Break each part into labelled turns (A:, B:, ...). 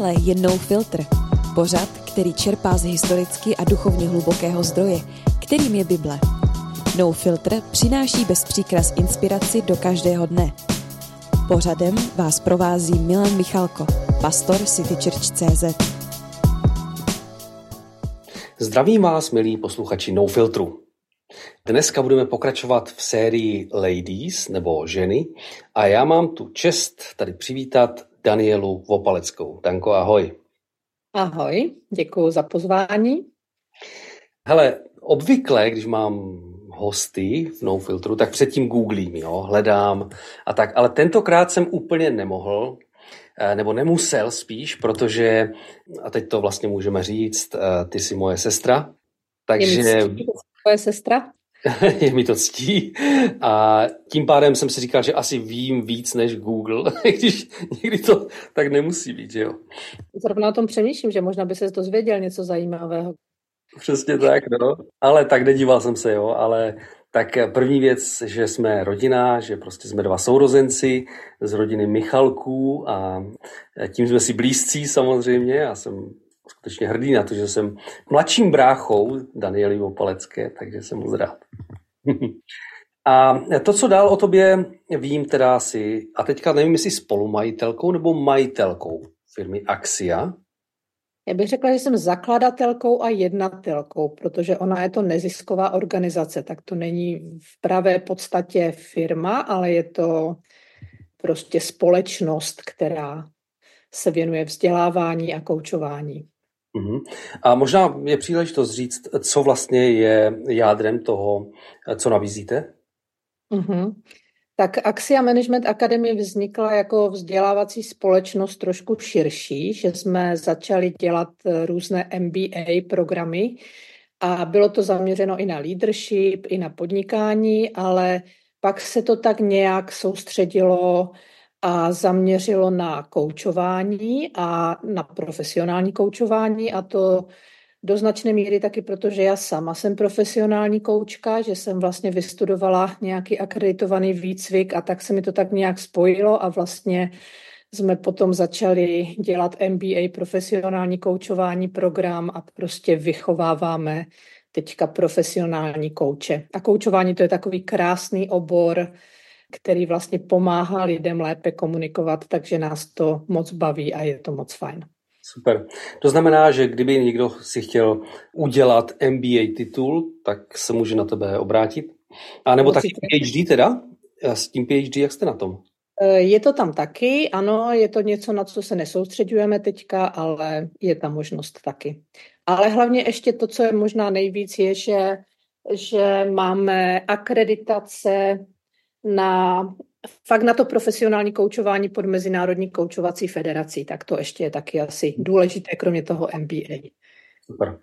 A: Tohle je No Filter. Pořad, který čerpá z historicky a duchovně hlubokého zdroje, kterým je Bible. No Filter přináší bez příkras inspiraci do každého dne. Pořadem vás provází Milan Michalko, pastor City Church CZ.
B: Zdravím vás, milí posluchači No Filtru. Dneska budeme pokračovat v sérii Ladies nebo ženy a já mám tu čest tady přivítat Danielu Vopaleckou. Danko, ahoj.
C: Ahoj, děkuji za pozvání.
B: Hele, obvykle, když mám hosty v No Filtru, tak předtím googlím, jo, hledám a tak, ale tentokrát jsem úplně nemohl, eh, nebo nemusel spíš, protože, a teď to vlastně můžeme říct, eh, ty jsi moje sestra,
C: takže... Je tvoje sestra?
B: je mi to ctí. A tím pádem jsem si říkal, že asi vím víc než Google, když někdy to tak nemusí být, že jo.
C: Zrovna o tom přemýšlím, že možná by se dozvěděl něco zajímavého.
B: Přesně tak, no. Ale tak nedíval jsem se, jo, ale tak první věc, že jsme rodina, že prostě jsme dva sourozenci z rodiny Michalků a tím jsme si blízcí samozřejmě. Já jsem skutečně hrdý na to, že jsem mladším bráchou Daniely Opalecké, takže jsem moc rád. a to, co dál o tobě vím, teda si, a teďka nevím, jestli spolumajitelkou nebo majitelkou firmy Axia.
C: Já bych řekla, že jsem zakladatelkou a jednatelkou, protože ona je to nezisková organizace, tak to není v pravé podstatě firma, ale je to prostě společnost, která se věnuje vzdělávání a koučování.
B: Uh-huh. A možná je příležitost říct, co vlastně je jádrem toho, co nabízíte?
C: Uh-huh. Tak Axia Management Academy vznikla jako vzdělávací společnost trošku širší, že jsme začali dělat různé MBA programy a bylo to zaměřeno i na leadership, i na podnikání, ale pak se to tak nějak soustředilo a zaměřilo na koučování a na profesionální koučování a to do značné míry taky, protože já sama jsem profesionální koučka, že jsem vlastně vystudovala nějaký akreditovaný výcvik a tak se mi to tak nějak spojilo a vlastně jsme potom začali dělat MBA, profesionální koučování program a prostě vychováváme teďka profesionální kouče. A koučování to je takový krásný obor, který vlastně pomáhá lidem lépe komunikovat, takže nás to moc baví a je to moc fajn.
B: Super. To znamená, že kdyby někdo si chtěl udělat MBA titul, tak se může na tebe obrátit? A nebo taky PhD teda? S tím PhD, jak jste na tom?
C: E, je to tam taky, ano, je to něco, na co se nesoustředujeme teďka, ale je tam možnost taky. Ale hlavně ještě to, co je možná nejvíc, je, že, že máme akreditace na fakt na to profesionální koučování pod Mezinárodní koučovací federací, tak to ještě je taky asi důležité, kromě toho MBA.
B: Super.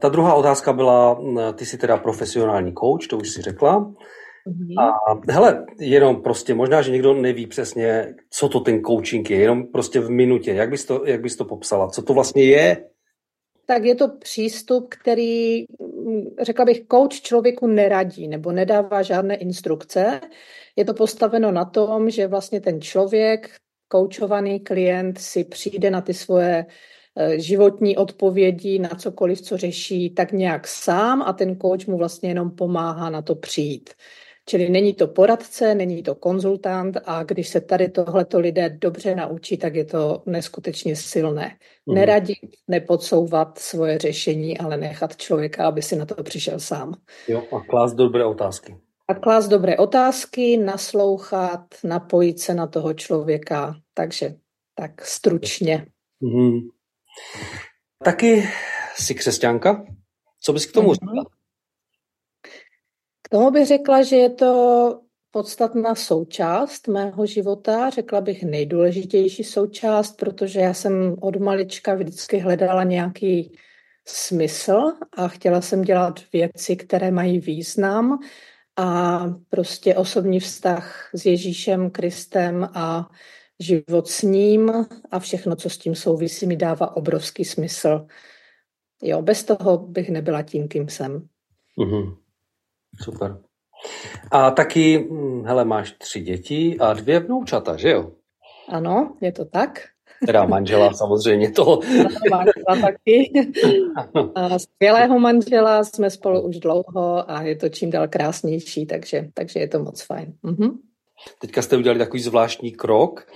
B: Ta druhá otázka byla, ty jsi teda profesionální kouč, to už si řekla. Mm-hmm. A hele, jenom prostě, možná, že někdo neví přesně, co to ten coaching je, jenom prostě v minutě. Jak bys to, jak bys to popsala? Co to vlastně je?
C: tak je to přístup, který, řekla bych, coach člověku neradí nebo nedává žádné instrukce. Je to postaveno na tom, že vlastně ten člověk, koučovaný klient si přijde na ty svoje eh, životní odpovědi na cokoliv, co řeší, tak nějak sám a ten coach mu vlastně jenom pomáhá na to přijít. Čili není to poradce, není to konzultant a když se tady tohleto lidé dobře naučí, tak je to neskutečně silné. Mm. Neradit, nepodsouvat svoje řešení, ale nechat člověka, aby si na to přišel sám.
B: Jo, a klást dobré otázky.
C: A klást dobré otázky, naslouchat, napojit se na toho člověka. Takže tak stručně. Mm.
B: Taky jsi křesťanka? Co bys k tomu mm. řekla?
C: K tomu bych řekla, že je to podstatná součást mého života, řekla bych nejdůležitější součást, protože já jsem od malička vždycky hledala nějaký smysl a chtěla jsem dělat věci, které mají význam a prostě osobní vztah s Ježíšem Kristem a život s ním a všechno, co s tím souvisí, mi dává obrovský smysl. Jo, bez toho bych nebyla tím, kým jsem. Mm-hmm.
B: Super. A taky, hm, hele, máš tři děti a dvě vnoučata, že jo?
C: Ano, je to tak.
B: Teda manžela samozřejmě to.
C: manžela taky. A skvělého manžela jsme spolu už dlouho a je to čím dál krásnější, takže, takže je to moc fajn. Mhm.
B: Teďka jste udělali takový zvláštní krok,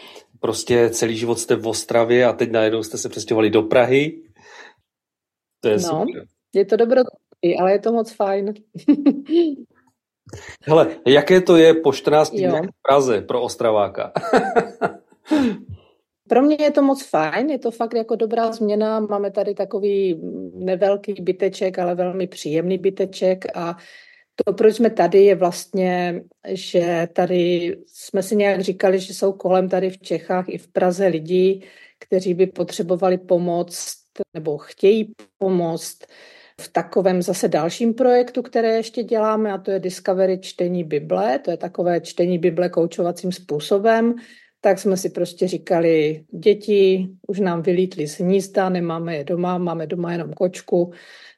B: prostě celý život jste v Ostravě a teď najednou jste se přestěhovali do Prahy. To je no, super.
C: Je to dobrodružství, ale je to moc fajn.
B: Hele, jaké to je po 14 dnech v Praze pro Ostraváka?
C: Pro mě je to moc fajn, je to fakt jako dobrá změna. Máme tady takový nevelký byteček, ale velmi příjemný byteček a to, proč jsme tady, je vlastně, že tady jsme si nějak říkali, že jsou kolem tady v Čechách i v Praze lidi, kteří by potřebovali pomoc nebo chtějí pomoct v takovém zase dalším projektu, které ještě děláme, a to je Discovery čtení Bible. To je takové čtení Bible koučovacím způsobem. Tak jsme si prostě říkali, děti už nám vylítly z hnízda, nemáme je doma, máme doma jenom kočku,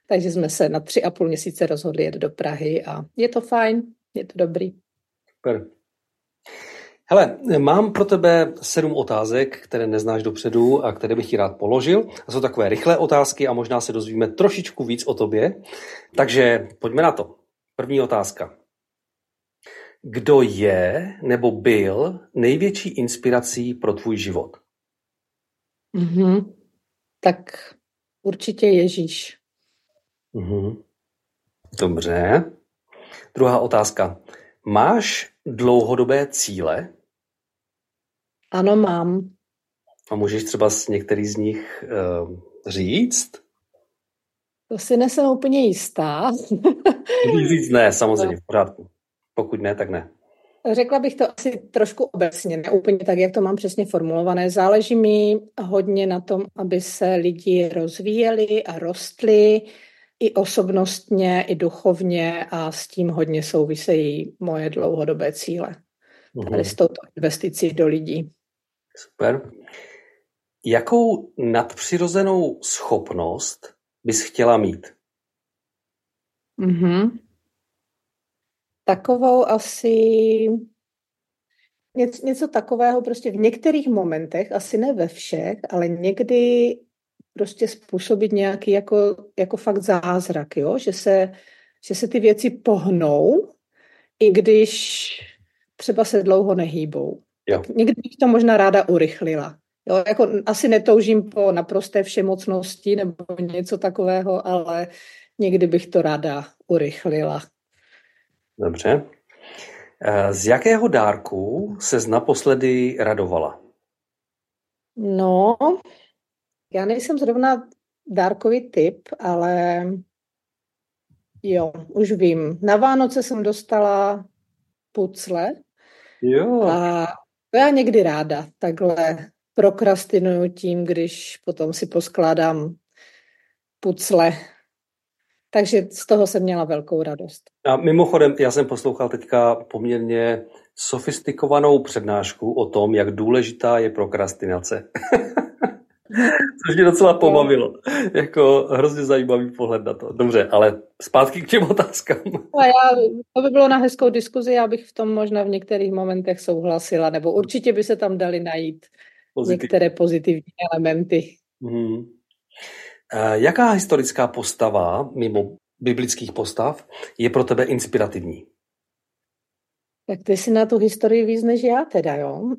C: takže jsme se na tři a půl měsíce rozhodli jet do Prahy a je to fajn, je to dobrý.
B: Super. Hele, mám pro tebe sedm otázek, které neznáš dopředu a které bych ti rád položil. A jsou takové rychlé otázky a možná se dozvíme trošičku víc o tobě. Takže pojďme na to. První otázka. Kdo je nebo byl největší inspirací pro tvůj život?
C: Mm-hmm. Tak určitě Ježíš.
B: Mm-hmm. Dobře. Druhá otázka. Máš dlouhodobé cíle?
C: Ano, mám.
B: A můžeš třeba z některý z nich uh, říct?
C: To si nesem úplně jistá.
B: Můžeš říct ne, samozřejmě, v pořádku. Pokud ne, tak ne.
C: Řekla bych to asi trošku obecně, ne úplně tak, jak to mám přesně formulované. Záleží mi hodně na tom, aby se lidi rozvíjeli a rostli i osobnostně, i duchovně a s tím hodně souvisejí moje dlouhodobé cíle. Tady s touto investicí do lidí.
B: Super. Jakou nadpřirozenou schopnost bys chtěla mít?
C: Mm-hmm. Takovou asi něco, něco takového prostě v některých momentech, asi ne ve všech, ale někdy prostě způsobit nějaký jako, jako fakt zázrak, jo? Že, se, že se ty věci pohnou, i když třeba se dlouho nehýbou. Jo. Tak někdy bych to možná ráda urychlila. Jo, jako asi netoužím po naprosté všemocnosti nebo něco takového, ale někdy bych to ráda urychlila.
B: Dobře. Eh, z jakého dárku se naposledy radovala?
C: No, já nejsem zrovna dárkový typ, ale jo, už vím. Na Vánoce jsem dostala pucle.
B: Jo.
C: A já někdy ráda takhle prokrastinuju tím, když potom si poskládám pucle. Takže z toho jsem měla velkou radost.
B: A mimochodem, já jsem poslouchal teďka poměrně sofistikovanou přednášku o tom, jak důležitá je prokrastinace. Což mě docela pobavilo. Jako hrozně zajímavý pohled na to. Dobře, ale zpátky k těm otázkám.
C: A já, to by bylo na hezkou diskuzi, já bych v tom možná v některých momentech souhlasila, nebo určitě by se tam dali najít Pozitiv. některé pozitivní elementy.
B: Hmm. Jaká historická postava mimo biblických postav je pro tebe inspirativní?
C: Tak ty si na tu historii víc než já teda, jo?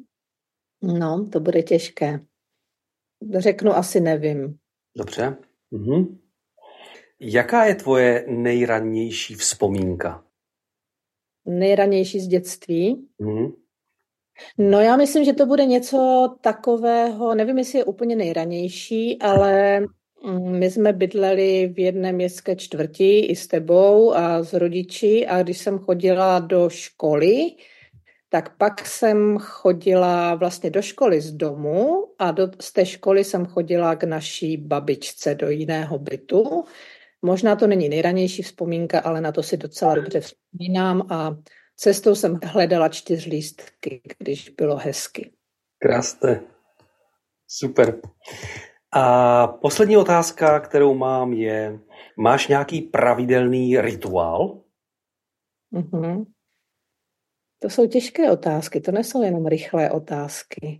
C: No, to bude těžké. Řeknu asi nevím.
B: Dobře. Mhm. Jaká je tvoje nejranější vzpomínka?
C: Nejranější z dětství? Mhm. No já myslím, že to bude něco takového, nevím, jestli je úplně nejranější, ale mm, my jsme bydleli v jedné městské čtvrti i s tebou a s rodiči a když jsem chodila do školy, tak pak jsem chodila vlastně do školy z domu a do, z té školy jsem chodila k naší babičce do jiného bytu. Možná to není nejranější vzpomínka, ale na to si docela dobře vzpomínám a cestou jsem hledala čtyřlístky, když bylo hezky.
B: Krásné. Super. A poslední otázka, kterou mám, je, máš nějaký pravidelný rituál?
C: Mm-hmm. To jsou těžké otázky, to nejsou jenom rychlé otázky.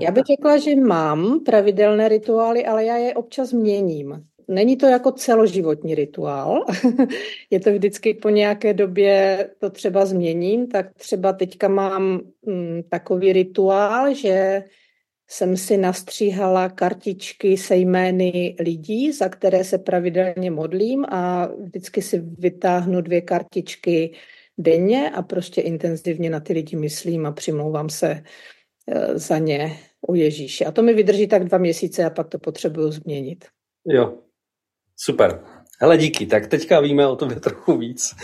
C: Já bych řekla, že mám pravidelné rituály, ale já je občas měním. Není to jako celoživotní rituál, je to vždycky po nějaké době to třeba změním, tak třeba teďka mám mm, takový rituál, že jsem si nastříhala kartičky se jmény lidí, za které se pravidelně modlím a vždycky si vytáhnu dvě kartičky denně a prostě intenzivně na ty lidi myslím a přimlouvám se eh, za ně u Ježíše. A to mi vydrží tak dva měsíce a pak to potřebuju změnit.
B: Jo, super. Hele, díky. Tak teďka víme o tobě trochu víc.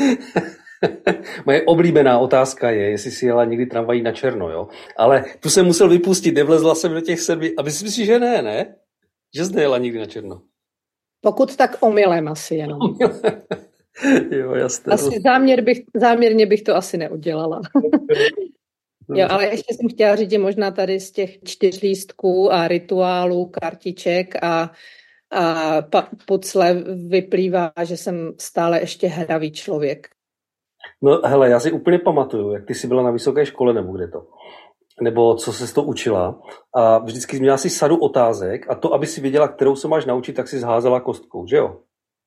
B: Moje oblíbená otázka je, jestli si jela někdy tramvají na černo, jo? Ale tu jsem musel vypustit, nevlezla jsem do těch sedmi. A myslím si, že ne, ne? Že jsi nejela nikdy na černo.
C: Pokud tak omylem asi jenom.
B: jo, jasně.
C: Asi záměr bych, záměrně bych to asi neudělala. jo, ale ještě jsem chtěla říct, že možná tady z těch čtyř lístků a rituálů, kartiček a, a pucle vyplývá, že jsem stále ještě hravý člověk.
B: No hele, já si úplně pamatuju, jak ty jsi byla na vysoké škole nebo kde to. Nebo co se to učila. A vždycky měla si sadu otázek a to, aby si věděla, kterou se máš naučit, tak si zházela kostkou, že jo?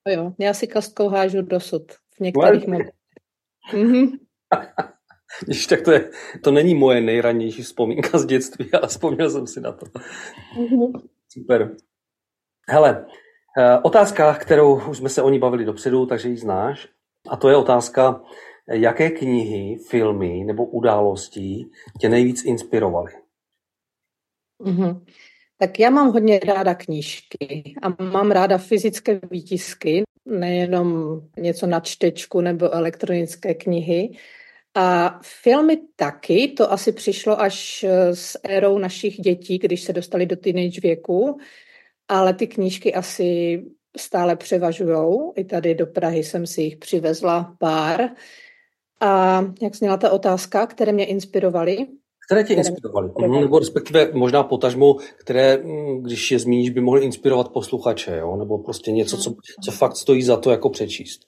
C: No jo, já si kostkou hážu dosud v některých no,
B: mm Když tak to, je, to není moje nejranější vzpomínka z dětství, ale vzpomněl jsem si na to. Mm-hmm. Super. Hele, eh, otázka, kterou už jsme se o ní bavili dopředu, takže ji znáš. A to je otázka, jaké knihy, filmy nebo události tě nejvíc inspirovaly?
C: Mm-hmm. Tak já mám hodně ráda knížky a mám ráda fyzické výtisky, nejenom něco na čtečku nebo elektronické knihy. A filmy taky, to asi přišlo až s érou našich dětí, když se dostali do teenage věku, ale ty knížky asi stále převažují. I tady do Prahy jsem si jich přivezla pár. A jak zněla ta otázka, které mě inspirovaly?
B: Které tě inspirovaly? Mhm, nebo respektive možná potažmo, které, mm, když je zmíníš, by mohly inspirovat posluchače, jo? nebo prostě něco, co, co fakt stojí za to jako přečíst.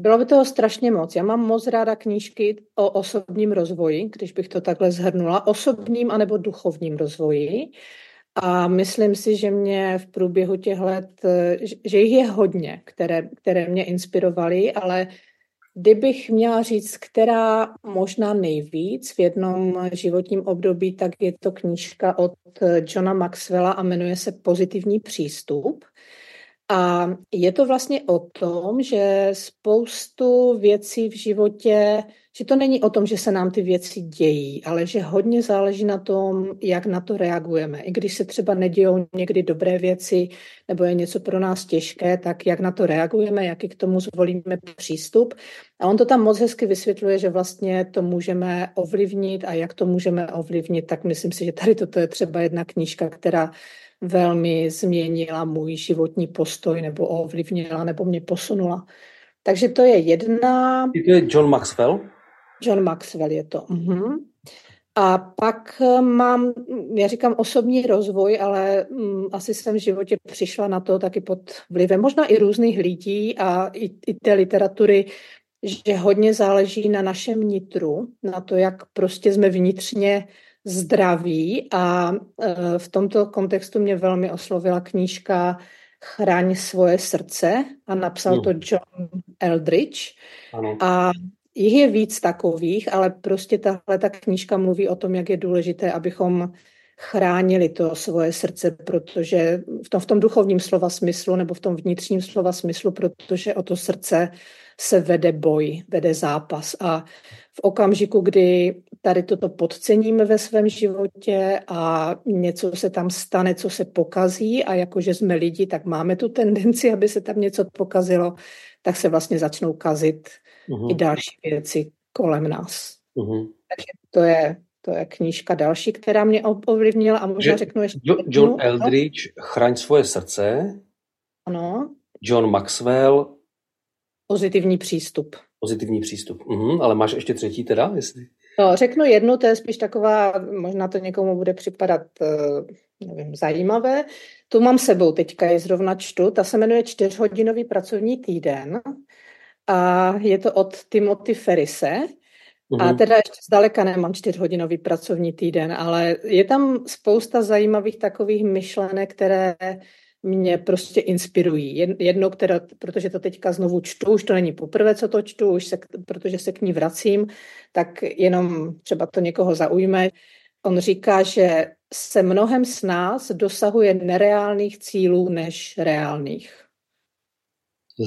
C: Bylo by toho strašně moc. Já mám moc ráda knížky o osobním rozvoji, když bych to takhle zhrnula, osobním anebo duchovním rozvoji. A myslím si, že mě v průběhu těch let, že jich je hodně, které, které mě inspirovaly, ale Kdybych měla říct, která možná nejvíc v jednom životním období, tak je to knížka od Johna Maxwella a jmenuje se Pozitivní přístup. A je to vlastně o tom, že spoustu věcí v životě, že to není o tom, že se nám ty věci dějí, ale že hodně záleží na tom, jak na to reagujeme. I když se třeba nedějou někdy dobré věci nebo je něco pro nás těžké, tak jak na to reagujeme, jaký k tomu zvolíme přístup. A on to tam moc hezky vysvětluje, že vlastně to můžeme ovlivnit a jak to můžeme ovlivnit, tak myslím si, že tady toto je třeba jedna knížka, která velmi změnila můj životní postoj nebo ovlivnila nebo mě posunula. Takže to je jedna...
B: To je John Maxwell?
C: John Maxwell je to. Uh-huh. A pak eh, mám, já říkám osobní rozvoj, ale um, asi jsem v životě přišla na to taky pod vlivem možná i různých lidí a i, i té literatury, že hodně záleží na našem nitru, na to, jak prostě jsme vnitřně zdraví a e, v tomto kontextu mě velmi oslovila knížka Chraň svoje srdce a napsal no. to John Eldridge. Ano. A jich je víc takových, ale prostě tahle ta knížka mluví o tom, jak je důležité, abychom chránili to svoje srdce, protože v tom, v tom duchovním slova smyslu nebo v tom vnitřním slova smyslu, protože o to srdce se vede boj, vede zápas. A v okamžiku, kdy tady toto podceníme ve svém životě a něco se tam stane, co se pokazí a jakože jsme lidi, tak máme tu tendenci, aby se tam něco pokazilo, tak se vlastně začnou kazit uh-huh. i další věci kolem nás. Uh-huh. Takže to je, to je knížka další, která mě ovlivnila a možná že, řeknu ještě...
B: Jo, John Eldridge, Chraň svoje srdce.
C: Ano.
B: John Maxwell.
C: Pozitivní přístup.
B: Pozitivní přístup. Uh-huh. Ale máš ještě třetí teda, jestli...
C: No, řeknu jednu, to je spíš taková, možná to někomu bude připadat eh, nevím, zajímavé. Tu mám sebou teďka, je zrovna čtu. Ta se jmenuje čtyřhodinový pracovní týden a je to od Timothy Ferrise A mhm. teda ještě zdaleka nemám čtyřhodinový pracovní týden, ale je tam spousta zajímavých takových myšlenek, které mě prostě inspirují. Jedno, které, protože to teďka znovu čtu, už to není poprvé, co to čtu, už se, protože se k ní vracím, tak jenom třeba to někoho zaujme. On říká, že se mnohem s nás dosahuje nereálných cílů než reálných.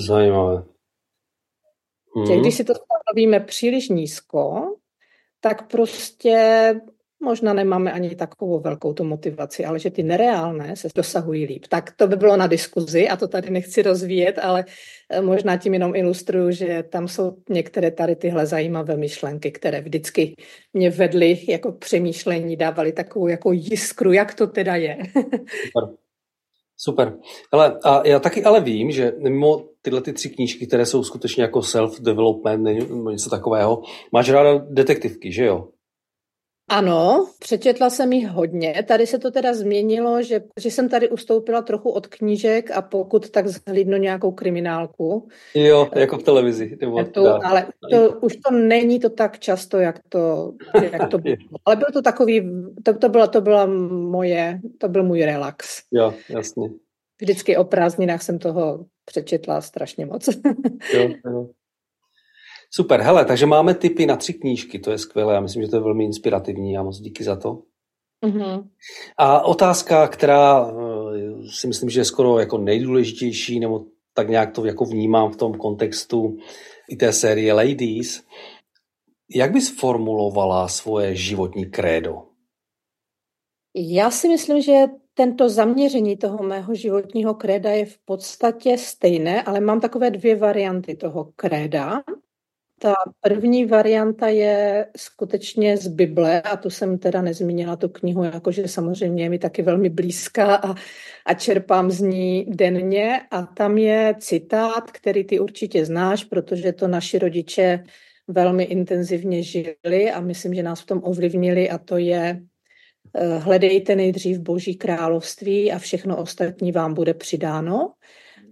B: Zajímavé.
C: Mm. Když si to stanovíme příliš nízko, tak prostě možná nemáme ani takovou velkou tu motivaci, ale že ty nereálné se dosahují líp. Tak to by bylo na diskuzi a to tady nechci rozvíjet, ale eh, možná tím jenom ilustruju, že tam jsou některé tady tyhle zajímavé myšlenky, které vždycky mě vedly jako přemýšlení, dávali takovou jako jiskru, jak to teda je.
B: Super. Ale, a já taky ale vím, že mimo tyhle ty tři knížky, které jsou skutečně jako self-development nebo něco takového, máš ráda detektivky, že jo?
C: Ano, přečetla jsem jich hodně. Tady se to teda změnilo, že, že jsem tady ustoupila trochu od knížek a pokud tak zhlídnu nějakou kriminálku.
B: Jo, jako v televizi.
C: Nebo, to, ale to, už to není to tak často, jak to, jak to bylo. Ale byl to takový, to, to, byla, to byla moje, to byl můj relax.
B: Jo, jasně.
C: Vždycky o prázdninách jsem toho přečetla strašně moc. jo, jo.
B: Super, hele, takže máme tipy na tři knížky, to je skvělé, já myslím, že to je velmi inspirativní a moc díky za to. Mm-hmm. A otázka, která eh, si myslím, že je skoro jako nejdůležitější, nebo tak nějak to jako vnímám v tom kontextu i té série Ladies. Jak bys formulovala svoje životní krédo?
C: Já si myslím, že tento zaměření toho mého životního kréda je v podstatě stejné, ale mám takové dvě varianty toho kréda. Ta první varianta je skutečně z Bible a tu jsem teda nezmínila tu knihu, jakože samozřejmě je mi taky velmi blízká a, a čerpám z ní denně a tam je citát, který ty určitě znáš, protože to naši rodiče velmi intenzivně žili a myslím, že nás v tom ovlivnili a to je eh, hledejte nejdřív Boží království a všechno ostatní vám bude přidáno.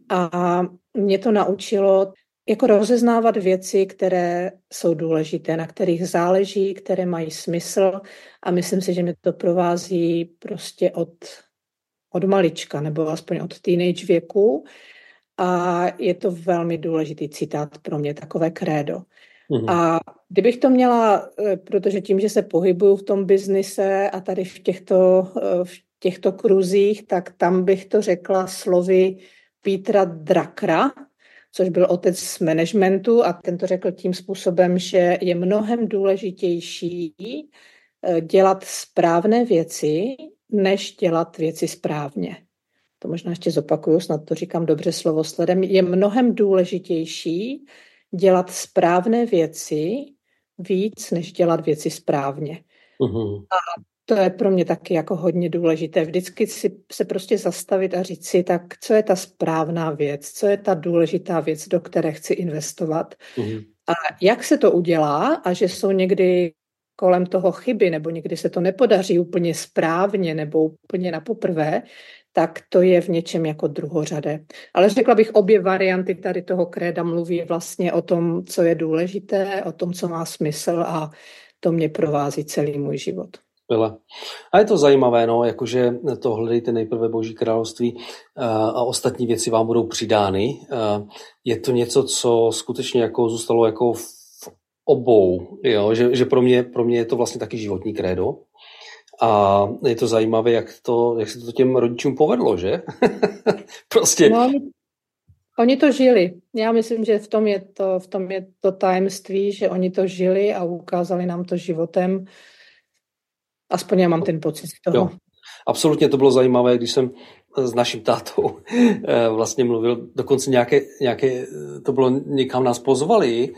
C: A mě to naučilo jako rozeznávat věci, které jsou důležité, na kterých záleží, které mají smysl a myslím si, že mě to provází prostě od, od malička nebo aspoň od teenage věku a je to velmi důležitý citát pro mě, takové krédo. Mm-hmm. A kdybych to měla, eh, protože tím, že se pohybuju v tom biznise a tady v těchto, eh, v těchto kruzích, tak tam bych to řekla slovy Petra Drakra, což byl otec managementu a ten to řekl tím způsobem, že je mnohem důležitější eh, dělat správné věci, než dělat věci správně. To možná ještě zopakuju, snad to říkám dobře sledem. Je mnohem důležitější dělat správné věci víc, než dělat věci správně. Uh-huh. A to je pro mě taky jako hodně důležité. Vždycky si se prostě zastavit a říct si, tak co je ta správná věc, co je ta důležitá věc, do které chci investovat. Mm-hmm. A jak se to udělá a že jsou někdy kolem toho chyby, nebo někdy se to nepodaří úplně správně nebo úplně na poprvé, tak to je v něčem jako druhořadé. Ale řekla bych, obě varianty tady toho kréda mluví vlastně o tom, co je důležité, o tom, co má smysl a to mě provází celý můj život.
B: Skvěle. A je to zajímavé, no, jakože to hledejte nejprve Boží království eh, a ostatní věci vám budou přidány. Eh, je to něco, co skutečně jako zůstalo jako v obou, jo? Že, že pro, mě, pro mě je to vlastně taky životní krédo. A je to zajímavé, jak, to, jak se to těm rodičům povedlo, že? prostě. No,
C: oni, oni to žili. Já myslím, že v tom, je to, v tom je to tajemství, že oni to žili a ukázali nám to životem Aspoň já mám ten pocit z toho. Jo.
B: Absolutně to bylo zajímavé, když jsem s naším tátou eh, vlastně mluvil, dokonce nějaké, nějaké, to bylo někam nás pozvali,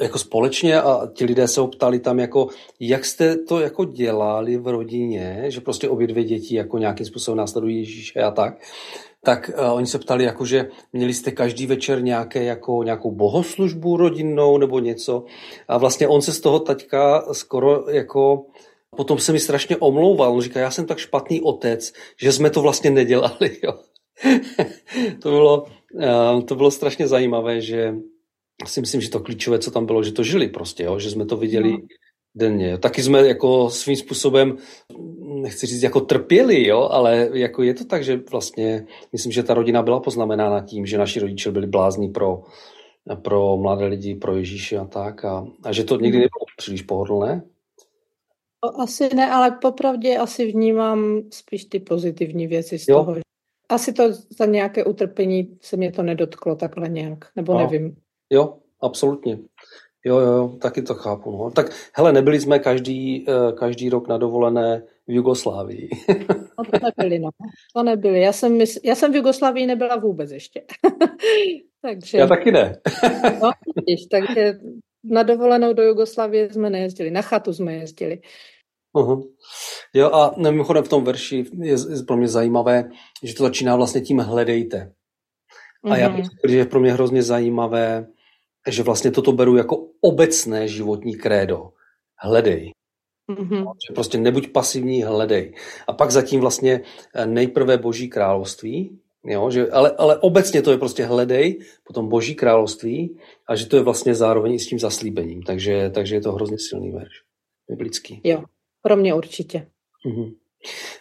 B: jako společně a ti lidé se optali tam jako, jak jste to jako dělali v rodině, že prostě obě dvě děti jako nějakým způsobem následují Ježíše a tak, tak uh, oni se ptali, jako, že měli jste každý večer nějaké, jako, nějakou bohoslužbu rodinnou nebo něco a vlastně on se z toho taťka skoro jako Potom se mi strašně omlouval. On říká, já jsem tak špatný otec, že jsme to vlastně nedělali. Jo. to, bylo, eh, to bylo strašně zajímavé, že si myslím, že to klíčové, co tam bylo, že to žili prostě, jo? že jsme to viděli no. denně. Taky jsme jako svým způsobem, nechci říct jako trpěli, jo? ale jako je to tak, že vlastně myslím, že ta rodina byla poznamenána tím, že naši rodiče byli blázní pro, pro mladé lidi, pro Ježíše a tak a, a že to někdy mhm. nebylo příliš pohodlné.
C: Asi ne, ale popravdě asi vnímám spíš ty pozitivní věci z jo. toho. Asi to za nějaké utrpení se mě to nedotklo takhle nějak, nebo a. nevím.
B: Jo, absolutně. Jo, jo, jo, taky to chápu. No. Tak hele, nebyli jsme každý, eh, každý rok na dovolené v Jugoslávii.
C: no to nebyli, no. To nebyli. Já jsem, mysl... Já jsem v Jugoslávii nebyla vůbec ještě.
B: takže... Já taky ne.
C: no, vidíš, takže na dovolenou do Jugoslávie jsme nejezdili, na chatu jsme jezdili.
B: Uh-huh. Jo a mimochodem v tom verši je, je pro mě zajímavé, že to začíná vlastně tím hledejte. A já že je pro mě hrozně zajímavé, že vlastně toto beru jako obecné životní krédo. Hledej. Mm-hmm. Že prostě nebuď pasivní, hledej. A pak zatím vlastně eh, nejprve Boží království, jo, že, ale, ale obecně to je prostě hledej, potom Boží království a že to je vlastně zároveň i s tím zaslíbením. Takže, takže je to hrozně silný verš. Biblický.
C: Jo, pro mě určitě.
B: Mm-hmm.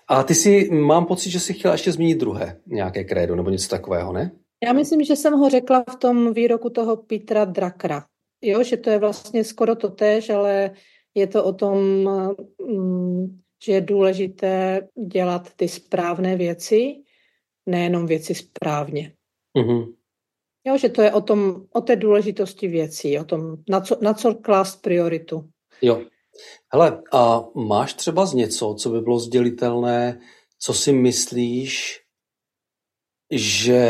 B: A ty si, mám pocit, že jsi chtěla ještě zmínit druhé nějaké krédo nebo něco takového, ne?
C: Já myslím, že jsem ho řekla v tom výroku toho Petra Drakra. Jo, že to je vlastně skoro to tež, ale je to o tom, mm, že je důležité dělat ty správné věci, nejenom věci správně. Mm-hmm. Jo, že to je o, tom, o té důležitosti věcí, o tom, na co, na co klást prioritu.
B: Jo. Hele, a máš třeba z něco, co by bylo sdělitelné, co si myslíš, že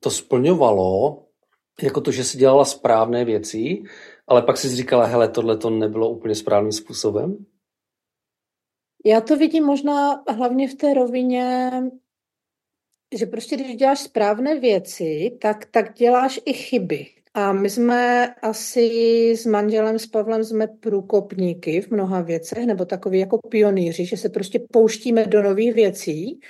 B: to splňovalo, jako to, že si dělala správné věci, ale pak si říkala, hele, tohle to nebylo úplně správným způsobem?
C: Já to vidím možná hlavně v té rovině, že prostě když děláš správné věci, tak, tak děláš i chyby. A my jsme asi s manželem, s Pavlem, jsme průkopníky v mnoha věcech, nebo takový jako pionýři, že se prostě pouštíme do nových věcí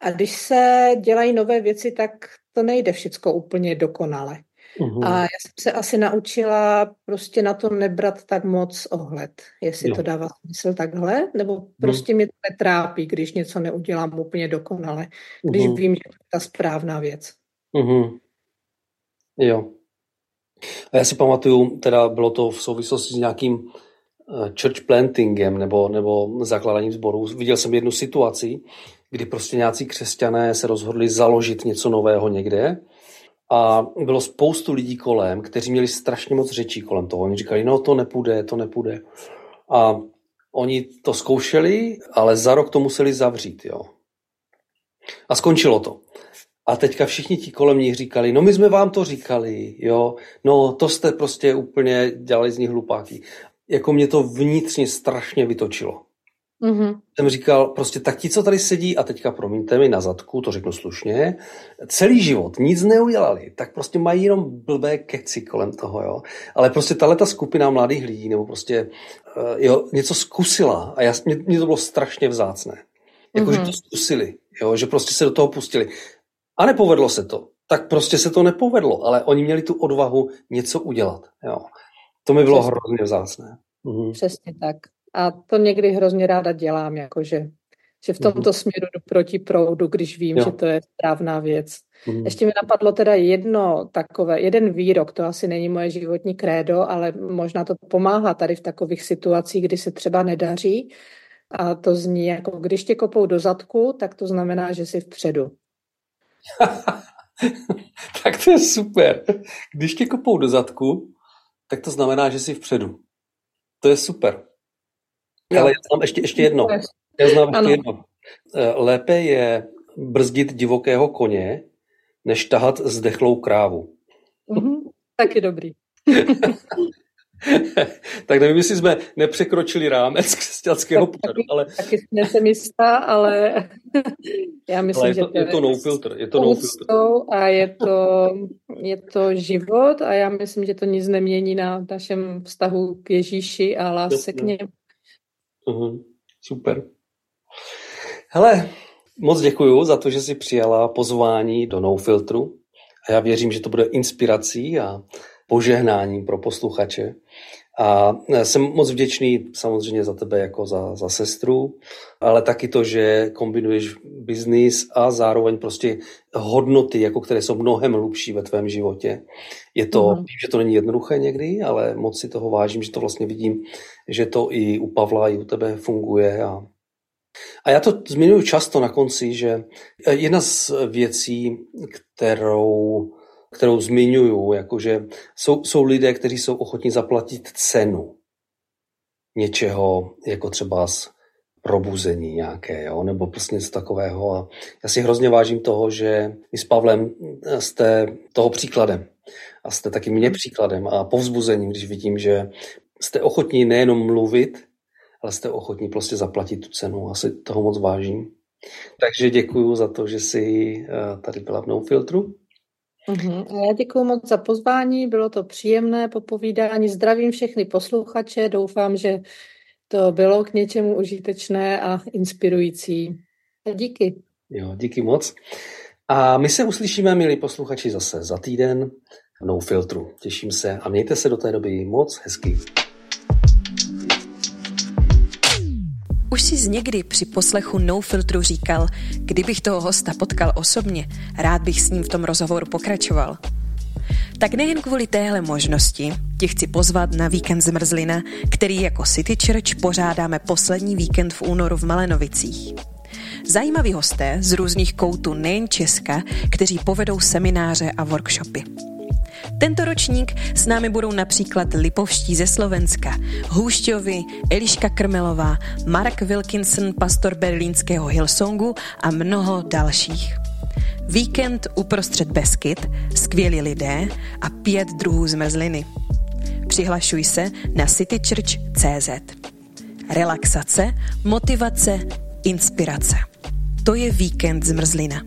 C: a když se dělají nové věci, tak to nejde všecko úplně dokonale. Uhum. A já jsem se asi naučila prostě na to nebrat tak moc ohled, jestli jo. to dává smysl takhle, nebo mhm. prostě uhum. mě to netrápí, když něco neudělám úplně dokonale, když uhum. vím, že to je ta správná věc.
B: Uhum. Jo. A já si pamatuju, teda bylo to v souvislosti s nějakým eh, church plantingem nebo, nebo zakládáním sborů. Viděl jsem jednu situaci, kdy prostě nějací křesťané se rozhodli založit něco nového někde a bylo spoustu lidí kolem, kteří měli strašně moc řečí kolem toho. Oni říkali, no to nepůjde, to nepůjde. A oni to zkoušeli, ale za rok to museli zavřít, jo. A skončilo to. A teďka všichni ti kolem nich říkali, no my jsme vám to říkali, jo, no to jste prostě úplně dělali z nich hlupáky. Jako mě to vnitřně strašně vytočilo. Mm-hmm. Jsem říkal, prostě tak ti, co tady sedí, a teďka promiňte mi na zadku, to řeknu slušně, celý život nic neudělali, tak prostě mají jenom blbé keci kolem toho, jo. Ale prostě tahle ta skupina mladých lidí, nebo prostě uh, jo, něco zkusila a já, mě, mě to bylo strašně vzácné. Jako, mm-hmm. že to zkusili, jo, že prostě se do toho pustili. A nepovedlo se to. Tak prostě se to nepovedlo, ale oni měli tu odvahu něco udělat, jo. To mi bylo Přesně. hrozně vzácné.
C: Mhm. Přesně tak. A to někdy hrozně ráda dělám, jakože že v tomto mm-hmm. směru jdu proti proudu, když vím, jo. že to je správná věc. Mm-hmm. Ještě mi napadlo teda jedno takové, jeden výrok, to asi není moje životní krédo, ale možná to pomáhá tady v takových situacích, kdy se třeba nedaří. A to zní jako, když tě kopou do zadku, tak to znamená, že jsi vpředu.
B: tak to je super. Když tě kopou do zadku, tak to znamená, že jsi vpředu. To je super. Ale já znám ještě, ještě jedno. Já znám ještě jedno. Eh, lépe je brzdit divokého koně, než tahat zdechlou krávu.
C: Mm-hmm, taky dobrý.
B: tak nevím, jestli jsme nepřekročili rámec křesťanského pořadu, ale...
C: Taky jsem jistá, ale já myslím, ale je to,
B: že... Je to no filter. Je to no filter.
C: A je to, je to život a já myslím, že to nic nemění na našem vztahu k Ježíši a lásce k němu.
B: Uh-huh. Super. Hele, moc děkuji za to, že jsi přijala pozvání do No Filtru. A já věřím, že to bude inspirací a požehnáním pro posluchače. A jsem moc vděčný samozřejmě za tebe jako za, za sestru, ale taky to, že kombinuješ biznis a zároveň prostě hodnoty, jako které jsou mnohem hlubší ve tvém životě. Je to, mm. vím, že to není jednoduché někdy, ale moc si toho vážím, že to vlastně vidím, že to i u Pavla, i u tebe funguje a a já to zmiňuji často na konci, že jedna z věcí, kterou kterou zmiňuju, jakože jsou, jsou lidé, kteří jsou ochotní zaplatit cenu něčeho, jako třeba z probuzení nějaké, jo? nebo prostě něco takového. A já si hrozně vážím toho, že vy s Pavlem jste toho příkladem. A jste taky mě příkladem a povzbuzením, když vidím, že jste ochotní nejenom mluvit, ale jste ochotní prostě zaplatit tu cenu. Asi toho moc vážím. Takže děkuji za to, že jsi eh, tady byla v No Filtru.
C: Uhum. A já děkuji moc za pozvání, bylo to příjemné popovídání. Zdravím všechny posluchače, doufám, že to bylo k něčemu užitečné a inspirující. A díky.
B: Jo, díky moc. A my se uslyšíme, milí posluchači, zase za týden v No Filtru. Těším se a mějte se do té doby moc hezky.
A: Už jsi někdy při poslechu No Filtru říkal, kdybych toho hosta potkal osobně, rád bych s ním v tom rozhovoru pokračoval. Tak nejen kvůli téhle možnosti tě chci pozvat na víkend Zmrzlina, který jako City Church pořádáme poslední víkend v únoru v Malenovicích. Zajímaví hosté z různých koutů nejen Česka, kteří povedou semináře a workshopy. Tento ročník s námi budou například Lipovští ze Slovenska, Hůšťovi, Eliška Krmelová, Mark Wilkinson, pastor berlínského Hillsongu a mnoho dalších. Víkend uprostřed Beskyt, skvělí lidé a pět druhů zmrzliny. Přihlašuj se na citychurch.cz. Relaxace, motivace, inspirace. To je víkend zmrzlina.